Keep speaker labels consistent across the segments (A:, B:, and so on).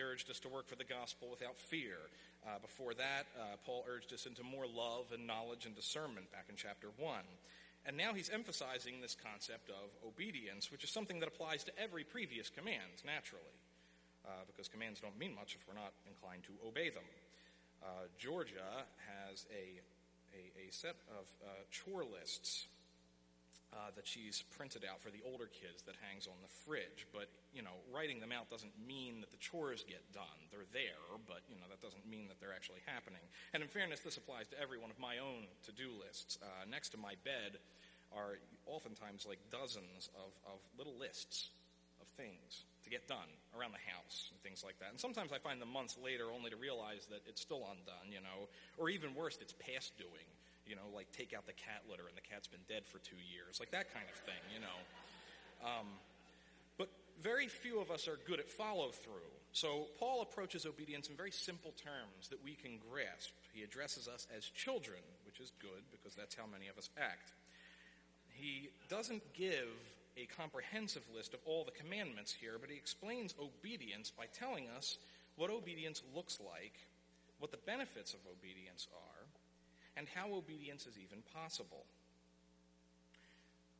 A: urged us to work for the gospel without fear. Uh, before that, uh, Paul urged us into more love and knowledge and discernment back in chapter 1. And now he's emphasizing this concept of obedience, which is something that applies to every previous command, naturally, uh, because commands don't mean much if we're not inclined to obey them. Uh, Georgia has a, a, a set of uh, chore lists uh, that she's printed out for the older kids that hangs on the fridge. But, you know, writing them out doesn't mean that the chores get done. They're there, but, you know, that doesn't mean that they're actually happening. And in fairness, this applies to every one of my own to do lists. Uh, next to my bed are oftentimes like dozens of, of little lists of things to get done around the house and things like that. And sometimes I find them months later only to realize that it's still undone, you know, or even worse, it's past doing you know, like take out the cat litter and the cat's been dead for two years, like that kind of thing, you know. Um, but very few of us are good at follow through. So Paul approaches obedience in very simple terms that we can grasp. He addresses us as children, which is good because that's how many of us act. He doesn't give a comprehensive list of all the commandments here, but he explains obedience by telling us what obedience looks like, what the benefits of obedience are, and how obedience is even possible.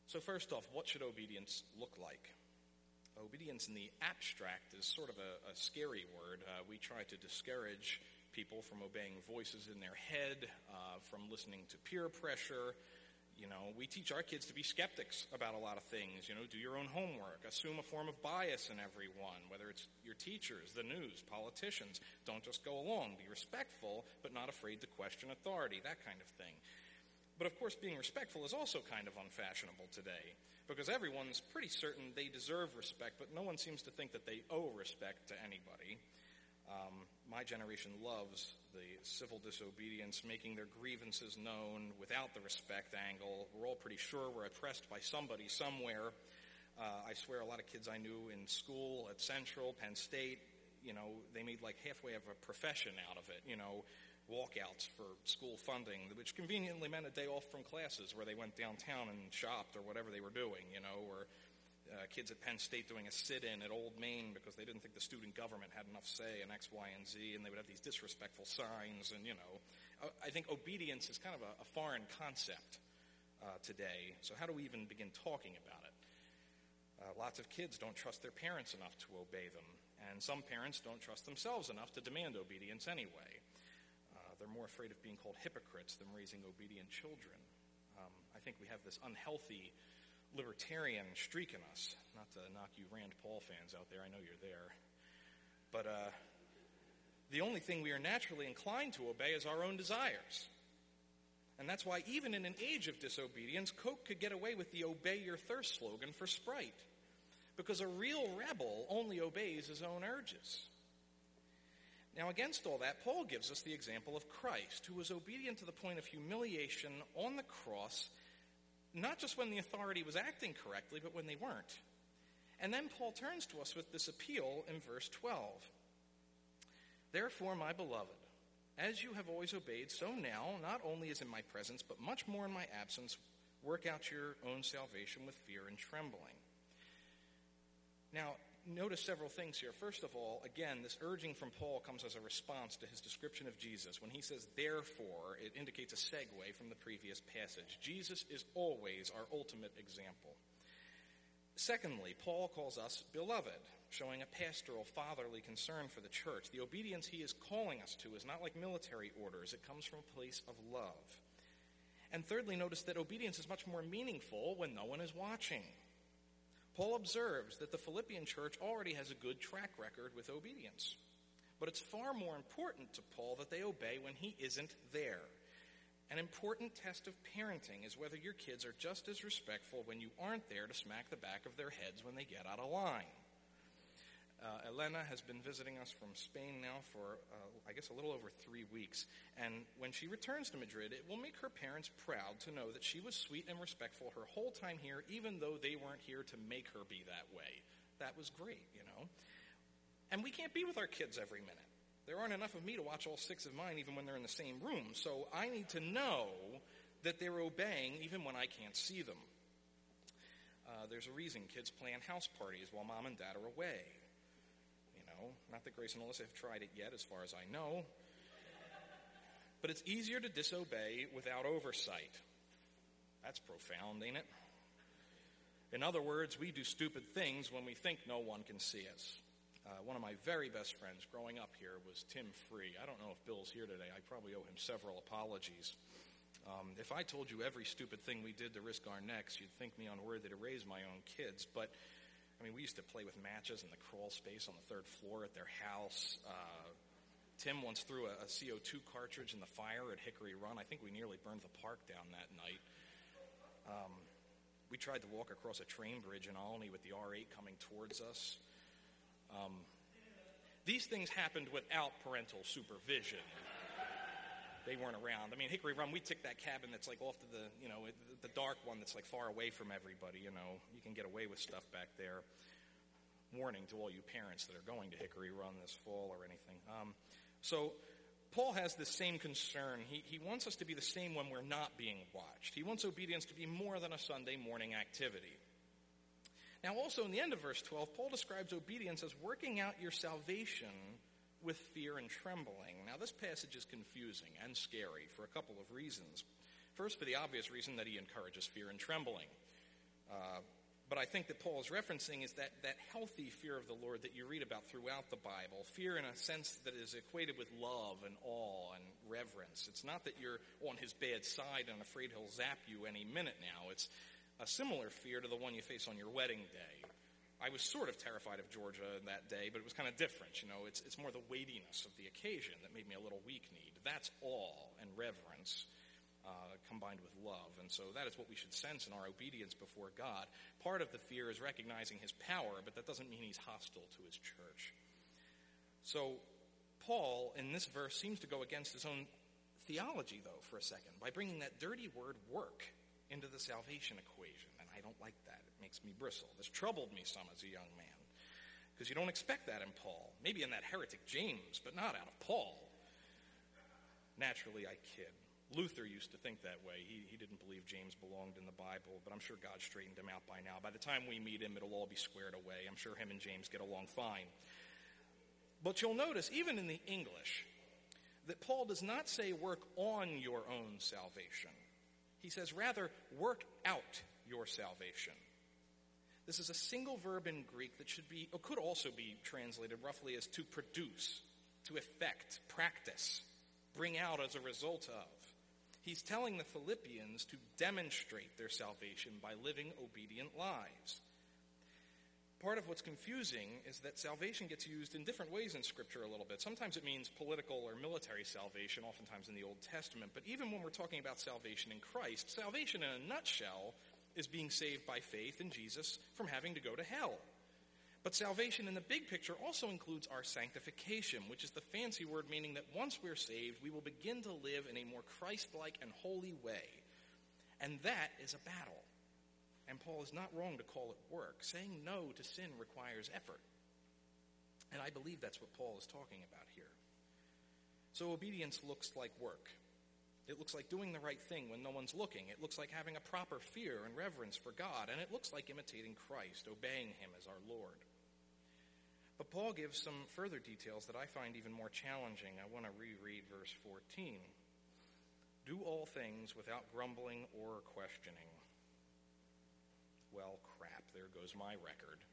A: So, first off, what should obedience look like? Obedience in the abstract is sort of a, a scary word. Uh, we try to discourage people from obeying voices in their head, uh, from listening to peer pressure, you know, we teach our kids to be skeptics about a lot of things. You know, do your own homework, assume a form of bias in everyone, whether it's your teachers, the news, politicians. Don't just go along. Be respectful, but not afraid to question authority, that kind of thing. But of course, being respectful is also kind of unfashionable today because everyone's pretty certain they deserve respect, but no one seems to think that they owe respect to anybody. Um, my generation loves the civil disobedience, making their grievances known without the respect angle. We're all pretty sure we're oppressed by somebody somewhere. Uh, I swear a lot of kids I knew in school at Central, Penn State, you know, they made like halfway of a profession out of it, you know, walkouts for school funding, which conveniently meant a day off from classes where they went downtown and shopped or whatever they were doing, you know, or uh, kids at Penn State doing a sit-in at Old Main because they didn't think the student government had enough say in X, Y, and Z, and they would have these disrespectful signs. And you know, I think obedience is kind of a, a foreign concept uh, today. So how do we even begin talking about it? Uh, lots of kids don't trust their parents enough to obey them, and some parents don't trust themselves enough to demand obedience anyway. Uh, they're more afraid of being called hypocrites than raising obedient children. Um, I think we have this unhealthy libertarian streak in us. Not to knock you Rand Paul fans out there, I know you're there. But uh, the only thing we are naturally inclined to obey is our own desires. And that's why, even in an age of disobedience, Coke could get away with the obey your thirst slogan for Sprite. Because a real rebel only obeys his own urges. Now, against all that, Paul gives us the example of Christ, who was obedient to the point of humiliation on the cross not just when the authority was acting correctly, but when they weren't. And then Paul turns to us with this appeal in verse 12. Therefore, my beloved, as you have always obeyed, so now, not only as in my presence, but much more in my absence, work out your own salvation with fear and trembling. Now, notice several things here. First of all, again, this urging from Paul comes as a response to his description of Jesus. When he says, therefore, it indicates a segue from the previous passage. Jesus is always our ultimate example. Secondly, Paul calls us beloved, showing a pastoral, fatherly concern for the church. The obedience he is calling us to is not like military orders, it comes from a place of love. And thirdly, notice that obedience is much more meaningful when no one is watching. Paul observes that the Philippian church already has a good track record with obedience. But it's far more important to Paul that they obey when he isn't there. An important test of parenting is whether your kids are just as respectful when you aren't there to smack the back of their heads when they get out of line. Uh, Elena has been visiting us from Spain now for, uh, I guess, a little over three weeks. And when she returns to Madrid, it will make her parents proud to know that she was sweet and respectful her whole time here, even though they weren't here to make her be that way. That was great, you know. And we can't be with our kids every minute. There aren't enough of me to watch all six of mine, even when they're in the same room. So I need to know that they're obeying even when I can't see them. Uh, there's a reason kids plan house parties while mom and dad are away know. Not that Grace and Alyssa have tried it yet, as far as I know. But it's easier to disobey without oversight. That's profound, ain't it? In other words, we do stupid things when we think no one can see us. Uh, one of my very best friends growing up here was Tim Free. I don't know if Bill's here today. I probably owe him several apologies. Um, if I told you every stupid thing we did to risk our necks, you'd think me unworthy to raise my own kids. But, I mean, we used to play with matches in the crawl space on the third floor at their house. Uh, Tim once threw a, a, CO2 cartridge in the fire at Hickory Run. I think we nearly burned the park down that night. Um, we tried to walk across a train bridge in Olney with the R8 coming towards us. Um, these things happened without parental supervision. They weren't around. I mean, Hickory Run, we took that cabin that's like off to the, you know, the dark one that's like far away from everybody. You know, you can get away with stuff back there. Warning to all you parents that are going to Hickory Run this fall or anything. Um, so, Paul has the same concern. He, he wants us to be the same when we're not being watched. He wants obedience to be more than a Sunday morning activity. Now, also in the end of verse 12, Paul describes obedience as working out your salvation with fear and trembling. Now, this passage is confusing and scary for a couple of reasons. First, for the obvious reason that he encourages fear and trembling. Uh, but I think that Paul is referencing is that, that healthy fear of the Lord that you read about throughout the Bible. Fear in a sense that is equated with love and awe and reverence. It's not that you're on his bad side and afraid he'll zap you any minute now. It's a similar fear to the one you face on your wedding day. I was sort of terrified of Georgia that day, but it was kind of different. You know, it's, it's more the weightiness of the occasion that made me a little weak kneed. That's awe and reverence uh, combined with love. And so that is what we should sense in our obedience before God. Part of the fear is recognizing his power, but that doesn't mean he's hostile to his church. So Paul, in this verse, seems to go against his own theology, though, for a second, by bringing that dirty word work into the salvation equation. I don't like that. It makes me bristle. This troubled me some as a young man. Because you don't expect that in Paul. Maybe in that heretic James, but not out of Paul. Naturally, I kid. Luther used to think that way. He, he didn't believe James belonged in the Bible, but I'm sure God straightened him out by now. By the time we meet him, it'll all be squared away. I'm sure him and James get along fine. But you'll notice, even in the English, that Paul does not say work on your own salvation. He says, rather, work out your salvation. This is a single verb in Greek that should be, or could also be translated roughly as to produce, to effect, practice, bring out as a result of. He's telling the Philippians to demonstrate their salvation by living obedient lives part of what's confusing is that salvation gets used in different ways in Scripture a little bit. Sometimes it means political or military salvation, oftentimes in the Old Testament. But even when we're talking about salvation in Christ, salvation in a nutshell is being saved by faith in Jesus from having to go to hell. But salvation in the big picture also includes our sanctification, which is the fancy word meaning that once we're saved, we will begin to live in a more Christ like and holy way. And that is a battle. And Paul is not wrong to call it work. Saying no to sin requires effort. And I believe that's what Paul is talking about here. So obedience looks like work. It looks like doing the right thing when no one's looking. It looks like having a proper fear and reverence for God. And it looks like imitating Christ, obeying Him as our Lord. But Paul gives some further details that I find even more challenging. I want to reread verse 14. Do all things without grumbling or questioning well, crap, there goes my record.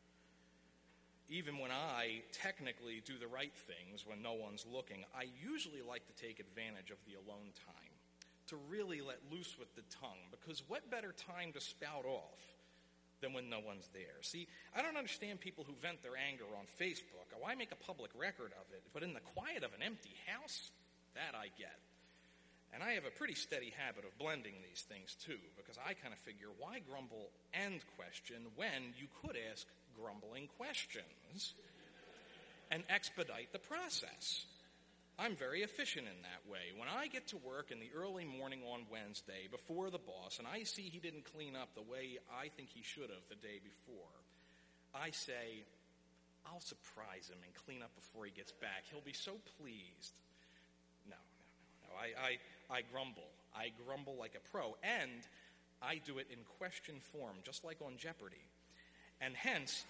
A: Even when I technically do the right things when no one's looking, I usually like to take advantage of the alone time to really let loose with the tongue because what better time to spout off than when no one's there? See, I don't understand people who vent their anger on Facebook. Oh, why make a public record of it? But in the quiet of an empty house, that I get. And I have a pretty steady habit of blending these things too, because I kind of figure why grumble and question when you could ask grumbling questions and expedite the process. I'm very efficient in that way. When I get to work in the early morning on Wednesday before the boss and I see he didn't clean up the way I think he should have the day before, I say, I'll surprise him and clean up before he gets back. He'll be so pleased. No, no, no, no. I, I, I grumble. I grumble like a pro. And I do it in question form, just like on Jeopardy. And hence,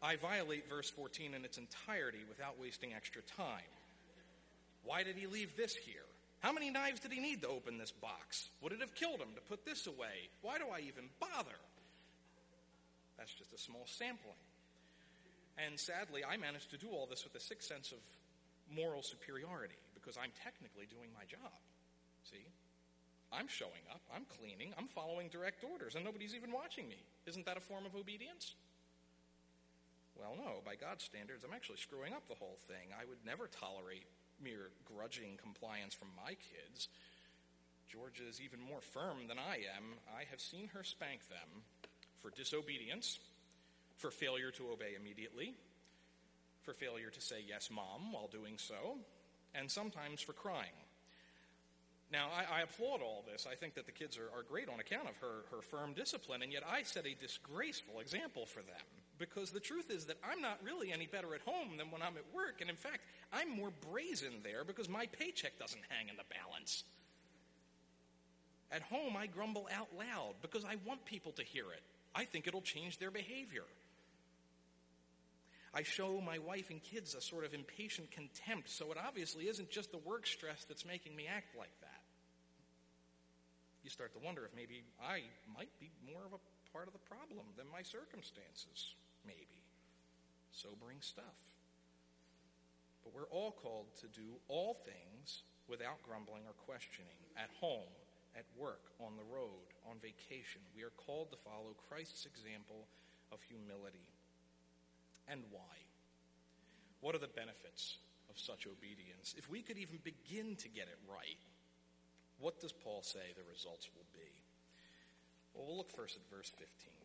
A: I violate verse 14 in its entirety without wasting extra time. Why did he leave this here? How many knives did he need to open this box? Would it have killed him to put this away? Why do I even bother? That's just a small sampling. And sadly, I managed to do all this with a sick sense of moral superiority because I'm technically doing my job. See? I'm showing up, I'm cleaning, I'm following direct orders, and nobody's even watching me. Isn't that a form of obedience? Well, no. By God's standards, I'm actually screwing up the whole thing. I would never tolerate mere grudging compliance from my kids. Georgia is even more firm than I am. I have seen her spank them for disobedience, for failure to obey immediately, for failure to say yes, mom, while doing so, and sometimes for crying. Now, I, I, applaud all this. I think that the kids are, are great on account of her, her firm discipline, and yet I set a disgraceful example for them. Because the truth is that I'm not really any better at home than when I'm at work, and in fact, I'm more brazen there because my paycheck doesn't hang in the balance. At home, I grumble out loud because I want people to hear it. I think it'll change their behavior. I show my wife and kids a sort of impatient contempt, so it obviously isn't just the work stress that's making me act like that you start to wonder if maybe I might be more of a part of the problem than my circumstances, maybe. Sobering stuff. But we're all called to do all things without grumbling or questioning at home, at work, on the road, on vacation. We are called to follow Christ's example of humility. And why? What are the benefits of such obedience? If we could even begin to get it right, what does Paul say the results will be? Well, we'll look first at verse 15.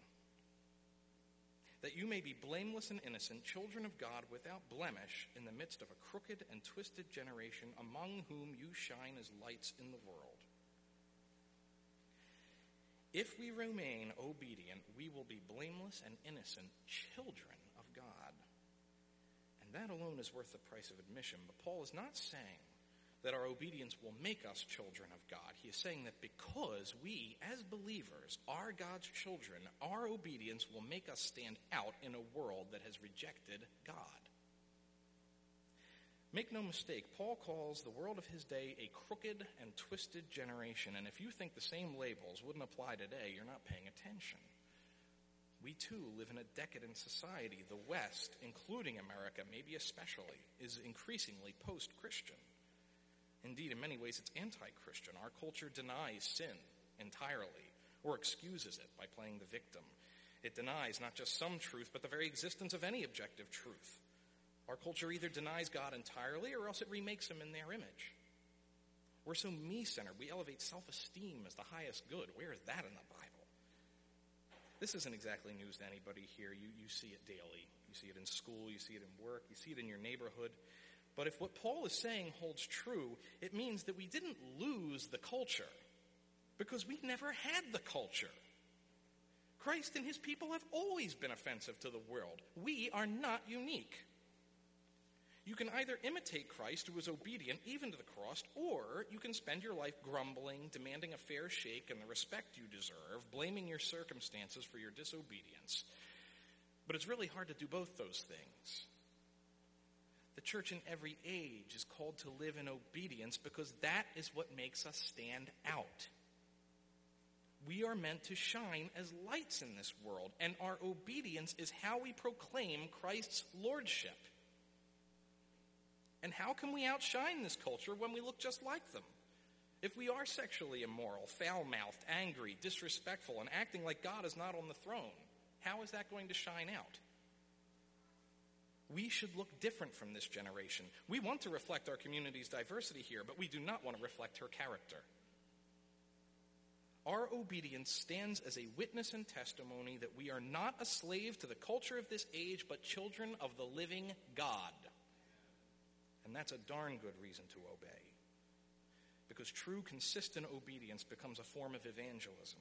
A: That you may be blameless and innocent, children of God without blemish, in the midst of a crooked and twisted generation, among whom you shine as lights in the world. If we remain obedient, we will be blameless and innocent children of God. And that alone is worth the price of admission. But Paul is not saying that our obedience will make us children of God. He is saying that because we, as believers, are God's children, our obedience will make us stand out in a world that has rejected God. Make no mistake, Paul calls the world of his day a crooked and twisted generation, and if you think the same labels wouldn't apply today, you're not paying attention. We too live in a decadent society. The West, including America, maybe especially, is increasingly post Christian. Indeed, in many ways, it's anti Christian. Our culture denies sin entirely or excuses it by playing the victim. It denies not just some truth, but the very existence of any objective truth. Our culture either denies God entirely or else it remakes him in their image. We're so me centered, we elevate self esteem as the highest good. Where is that in the Bible? This isn't exactly news to anybody here. You, you see it daily. You see it in school, you see it in work, you see it in your neighborhood. But if what Paul is saying holds true, it means that we didn't lose the culture because we never had the culture. Christ and his people have always been offensive to the world. We are not unique. You can either imitate Christ, who was obedient even to the cross, or you can spend your life grumbling, demanding a fair shake and the respect you deserve, blaming your circumstances for your disobedience. But it's really hard to do both those things. The church in every age is called to live in obedience because that is what makes us stand out. We are meant to shine as lights in this world, and our obedience is how we proclaim Christ's lordship. And how can we outshine this culture when we look just like them? If we are sexually immoral, foul mouthed, angry, disrespectful, and acting like God is not on the throne, how is that going to shine out? We should look different from this generation. We want to reflect our community's diversity here, but we do not want to reflect her character. Our obedience stands as a witness and testimony that we are not a slave to the culture of this age, but children of the living God. And that's a darn good reason to obey. Because true, consistent obedience becomes a form of evangelism.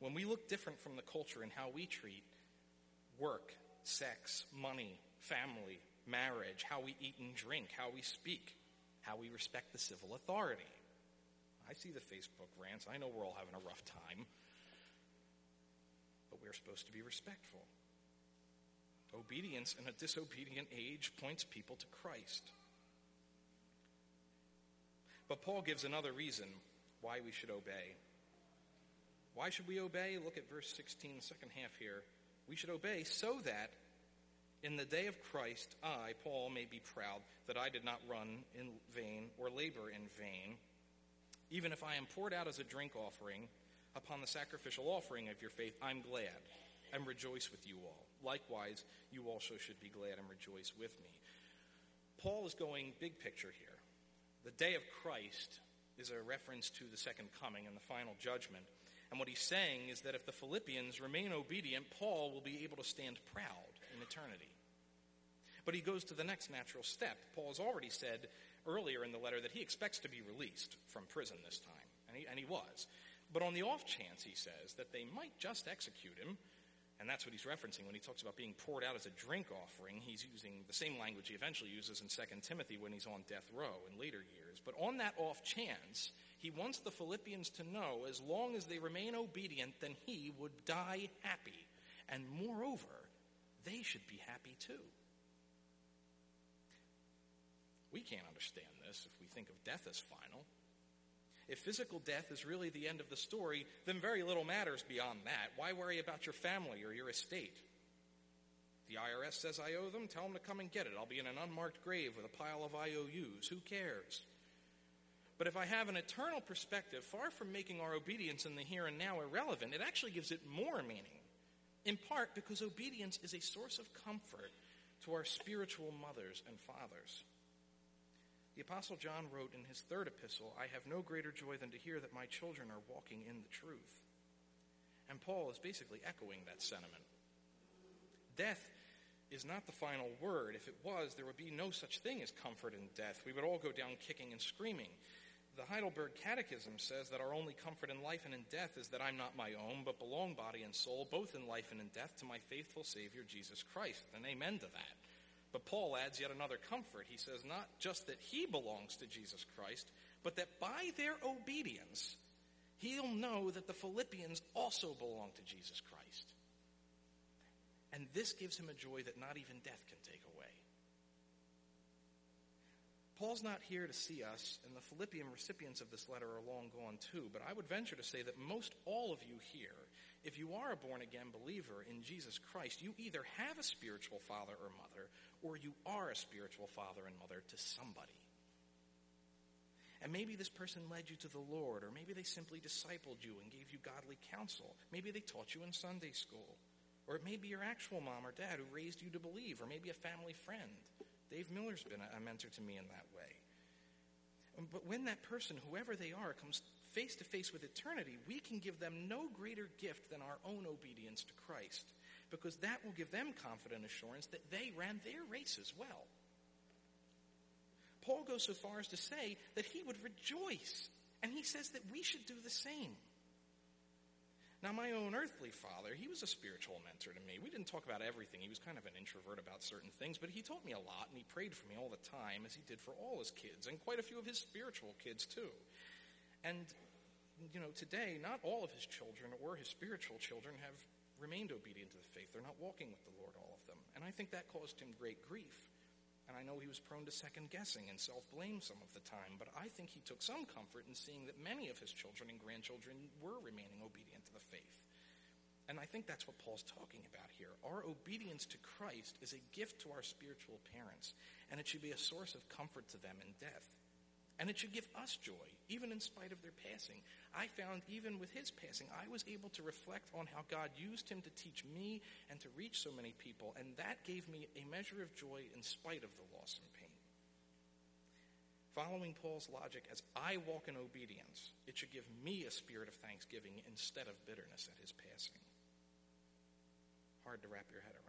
A: When we look different from the culture in how we treat work, sex, money, family, marriage, how we eat and drink, how we speak, how we respect the civil authority. I see the Facebook rants. I know we're all having a rough time. But we're supposed to be respectful. Obedience in a disobedient age points people to Christ. But Paul gives another reason why we should obey. Why should we obey? Look at verse 16, the second half here. We should obey so that in the day of Christ, I, Paul, may be proud that I did not run in vain or labor in vain, even if I am poured out as a drink offering upon the sacrificial offering of your faith. I'm glad and rejoice with you all. Likewise, you also should be glad and rejoice with me. Paul is going big picture here. The day of Christ is a reference to the second coming and the final judgment. And what he's saying is that if the Philippians remain obedient, Paul will be able to stand proud in eternity. But he goes to the next natural step. Paul has already said earlier in the letter that he expects to be released from prison this time, and he, and he was. But on the off chance, he says, that they might just execute him, and that's what he's referencing when he talks about being poured out as a drink offering. He's using the same language he eventually uses in 2 Timothy when he's on death row in later years. But on that off chance, he wants the Philippians to know as long as they remain obedient, then he would die happy. And moreover, they should be happy too. We can't understand this if we think of death as final. If physical death is really the end of the story, then very little matters beyond that. Why worry about your family or your estate? The IRS says I owe them, tell them to come and get it. I'll be in an unmarked grave with a pile of IOUs. Who cares? But if I have an eternal perspective, far from making our obedience in the here and now irrelevant, it actually gives it more meaning. In part because obedience is a source of comfort to our spiritual mothers and fathers. The Apostle John wrote in his third epistle, I have no greater joy than to hear that my children are walking in the truth. And Paul is basically echoing that sentiment. Death is not the final word. If it was, there would be no such thing as comfort in death. We would all go down kicking and screaming. The Heidelberg Catechism says that our only comfort in life and in death is that I'm not my own, but belong body and soul, both in life and in death, to my faithful Savior, Jesus Christ. And amen to that. But Paul adds yet another comfort. He says not just that he belongs to Jesus Christ, but that by their obedience, he'll know that the Philippians also belong to Jesus Christ. And this gives him a joy that not even death can take away. Paul's not here to see us, and the Philippian recipients of this letter are long gone too, but I would venture to say that most all of you here if you are a born again believer in Jesus Christ, you either have a spiritual father or mother, or you are a spiritual father and mother to somebody. And maybe this person led you to the Lord, or maybe they simply discipled you and gave you godly counsel. Maybe they taught you in Sunday school. Or it may be your actual mom or dad who raised you to believe, or maybe a family friend. Dave Miller's been a mentor to me in that. But when that person, whoever they are, comes face to face with eternity, we can give them no greater gift than our own obedience to Christ, because that will give them confident assurance that they ran their race as well. Paul goes so far as to say that he would rejoice, and he says that we should do the same. Now, my own earthly father, he was a spiritual mentor to me. We didn't talk about everything. He was kind of an introvert about certain things, but he taught me a lot, and he prayed for me all the time, as he did for all his kids, and quite a few of his spiritual kids, too. And, you know, today, not all of his children or his spiritual children have remained obedient to the faith. They're not walking with the Lord, all of them. And I think that caused him great grief. And I know he was prone to second guessing and self blame some of the time, but I think he took some comfort in seeing that many of his children and grandchildren were remaining obedient to the faith. And I think that's what Paul's talking about here. Our obedience to Christ is a gift to our spiritual parents, and it should be a source of comfort to them in death. And it should give us joy, even in spite of their passing. I found even with his passing, I was able to reflect on how God used him to teach me and to reach so many people, and that gave me a measure of joy in spite of the loss and pain. Following Paul's logic, as I walk in obedience, it should give me a spirit of thanksgiving instead of bitterness at his passing. Hard to wrap your head around.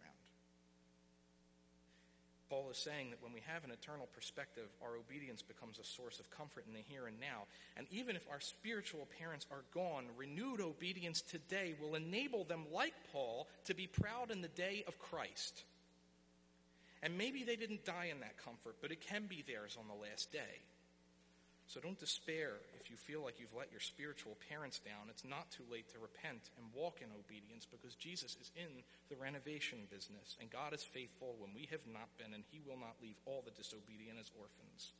A: Paul is saying that when we have an eternal perspective, our obedience becomes a source of comfort in the here and now. And even if our spiritual parents are gone, renewed obedience today will enable them, like Paul, to be proud in the day of Christ. And maybe they didn't die in that comfort, but it can be theirs on the last day. So don't despair if you feel like you've let your spiritual parents down. It's not too late to repent and walk in obedience because Jesus is in the renovation business, and God is faithful when we have not been, and He will not leave all the disobedient as orphans.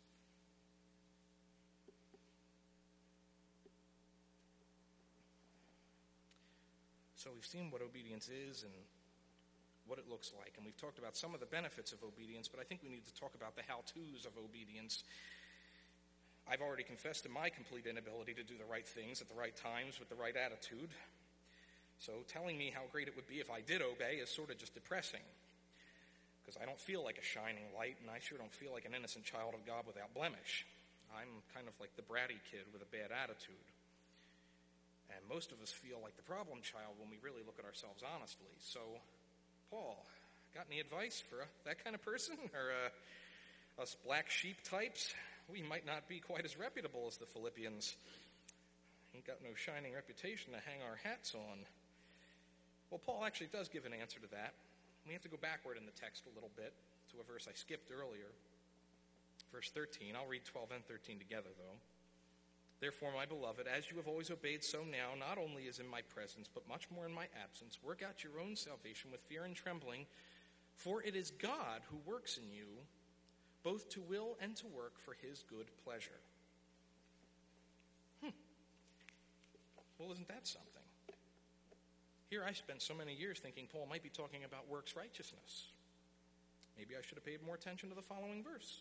A: So we've seen what obedience is and what it looks like. And we've talked about some of the benefits of obedience, but I think we need to talk about the how to's of obedience. I've already confessed to my complete inability to do the right things at the right times with the right attitude. So telling me how great it would be if I did obey is sort of just depressing. Because I don't feel like a shining light, and I sure don't feel like an innocent child of God without blemish. I'm kind of like the bratty kid with a bad attitude. And most of us feel like the problem child when we really look at ourselves honestly. So, Paul, got any advice for that kind of person? Or uh, us black sheep types? We might not be quite as reputable as the Philippians. Ain't got no shining reputation to hang our hats on. Well, Paul actually does give an answer to that. We have to go backward in the text a little bit to a verse I skipped earlier. Verse 13. I'll read 12 and 13 together, though. Therefore, my beloved, as you have always obeyed, so now, not only as in my presence, but much more in my absence, work out your own salvation with fear and trembling, for it is God who works in you, both to will and to work for his good pleasure. Hmm. Well, isn't that something? Here I spent so many years thinking Paul might be talking about works righteousness. Maybe I should have paid more attention to the following verse.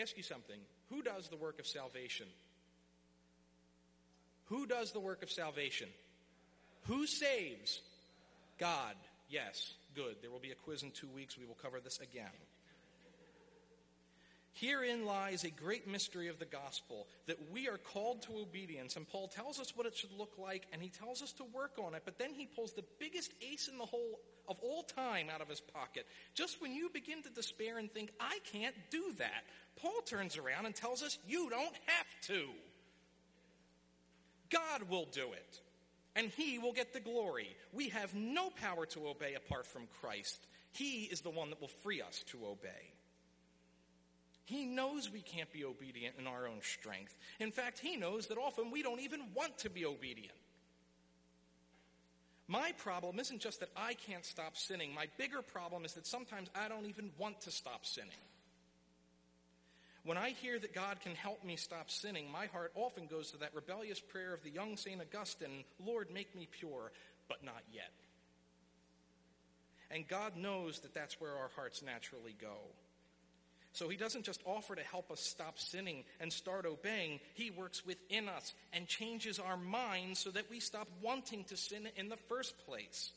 A: Ask you something. Who does the work of salvation? Who does the work of salvation? Who saves? God. Yes. Good. There will be a quiz in two weeks. We will cover this again. Herein lies a great mystery of the gospel that we are called to obedience, and Paul tells us what it should look like, and he tells us to work on it, but then he pulls the biggest ace in the hole of all time out of his pocket. Just when you begin to despair and think, I can't do that, Paul turns around and tells us, You don't have to. God will do it, and he will get the glory. We have no power to obey apart from Christ. He is the one that will free us to obey. He knows we can't be obedient in our own strength. In fact, he knows that often we don't even want to be obedient. My problem isn't just that I can't stop sinning. My bigger problem is that sometimes I don't even want to stop sinning. When I hear that God can help me stop sinning, my heart often goes to that rebellious prayer of the young St. Augustine Lord, make me pure, but not yet. And God knows that that's where our hearts naturally go. So he doesn't just offer to help us stop sinning and start obeying. He works within us and changes our minds so that we stop wanting to sin in the first place.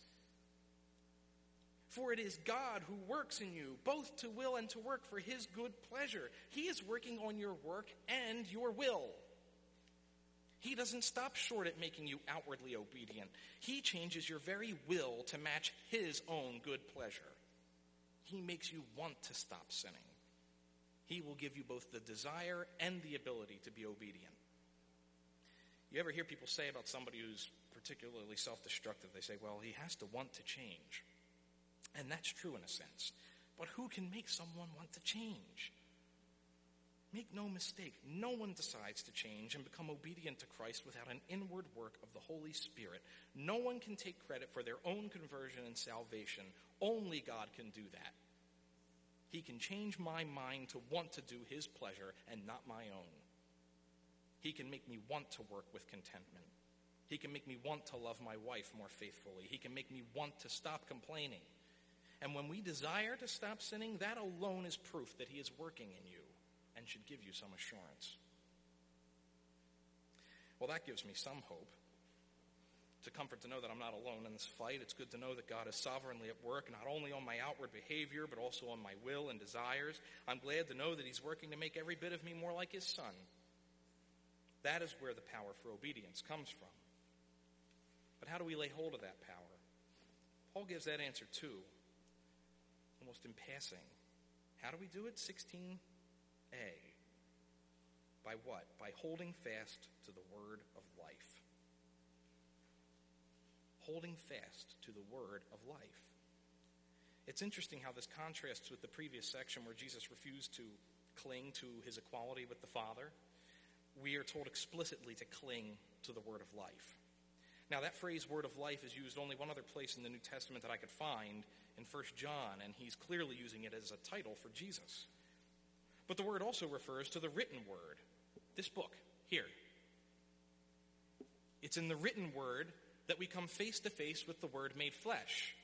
A: For it is God who works in you, both to will and to work for his good pleasure. He is working on your work and your will. He doesn't stop short at making you outwardly obedient. He changes your very will to match his own good pleasure. He makes you want to stop sinning. He will give you both the desire and the ability to be obedient. You ever hear people say about somebody who's particularly self destructive? They say, well, he has to want to change. And that's true in a sense. But who can make someone want to change? Make no mistake, no one decides to change and become obedient to Christ without an inward work of the Holy Spirit. No one can take credit for their own conversion and salvation. Only God can do that. He can change my mind to want to do His pleasure and not my own. He can make me want to work with contentment. He can make me want to love my wife more faithfully. He can make me want to stop complaining. And when we desire to stop sinning, that alone is proof that He is working in you and should give you some assurance. Well, that gives me some hope. It's a comfort to know that I'm not alone in this fight. It's good to know that God is sovereignly at work, not only on my outward behavior, but also on my will and desires. I'm glad to know that He's working to make every bit of me more like His Son. That is where the power for obedience comes from. But how do we lay hold of that power? Paul gives that answer too, almost in passing. How do we do it? 16a. By what? By holding fast to the word of life holding fast to the word of life. It's interesting how this contrasts with the previous section where Jesus refused to cling to his equality with the Father, we are told explicitly to cling to the word of life. Now, that phrase, word of life, is used only one other place in the New Testament that I could find in 1 John, and he's clearly using it as a title for Jesus. But the word also refers to the written word, this book, here. It's in the written word that we come face to face with the word made flesh.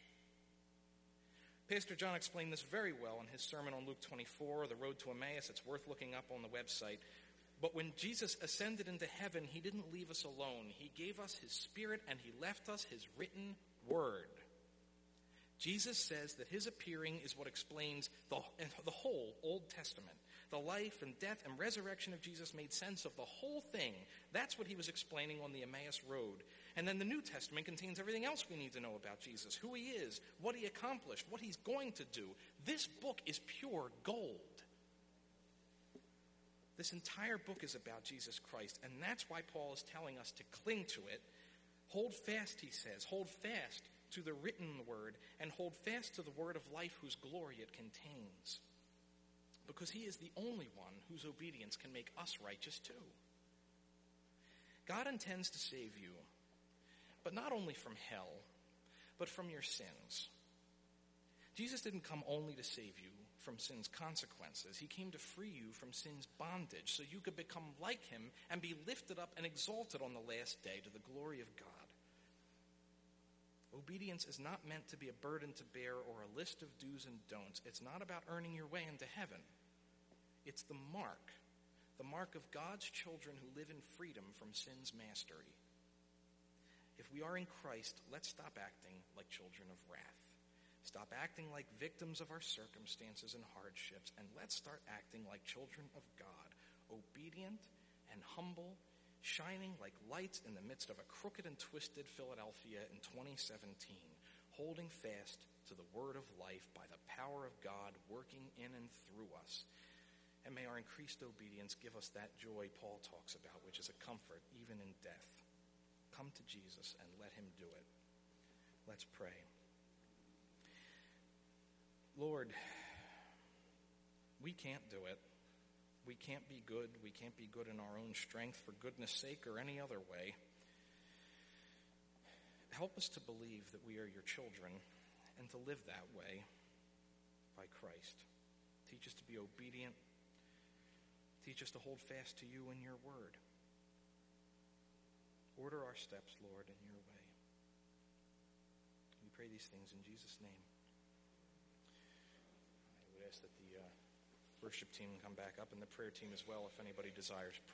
A: Pastor John explained this very well in his sermon on Luke 24, The Road to Emmaus. It's worth looking up on the website. But when Jesus ascended into heaven, he didn't leave us alone. He gave us his spirit and he left us his written word. Jesus says that his appearing is what explains the, the whole Old Testament. The life and death and resurrection of Jesus made sense of the whole thing. That's what he was explaining on the Emmaus Road. And then the New Testament contains everything else we need to know about Jesus who he is, what he accomplished, what he's going to do. This book is pure gold. This entire book is about Jesus Christ, and that's why Paul is telling us to cling to it. Hold fast, he says. Hold fast to the written word, and hold fast to the word of life whose glory it contains. Because he is the only one whose obedience can make us righteous too. God intends to save you, but not only from hell, but from your sins. Jesus didn't come only to save you from sin's consequences. He came to free you from sin's bondage so you could become like him and be lifted up and exalted on the last day to the glory of God. Obedience is not meant to be a burden to bear or a list of do's and don'ts. It's not about earning your way into heaven. It's the mark, the mark of God's children who live in freedom from sin's mastery. If we are in Christ, let's stop acting like children of wrath. Stop acting like victims of our circumstances and hardships, and let's start acting like children of God, obedient and humble, shining like lights in the midst of a crooked and twisted Philadelphia in 2017, holding fast to the word of life by the power of God working in and through us. And may our increased obedience give us that joy Paul talks about, which is a comfort even in death. Come to Jesus and let him do it. Let's pray. Lord, we can't do it. We can't be good. We can't be good in our own strength for goodness sake or any other way. Help us to believe that we are your children and to live that way by Christ. Teach us to be obedient. Teach us to hold fast to you and your word. Order our steps, Lord, in your way. We pray these things in Jesus' name I would ask that the uh, worship team come back up and the prayer team as well if anybody desires prayer.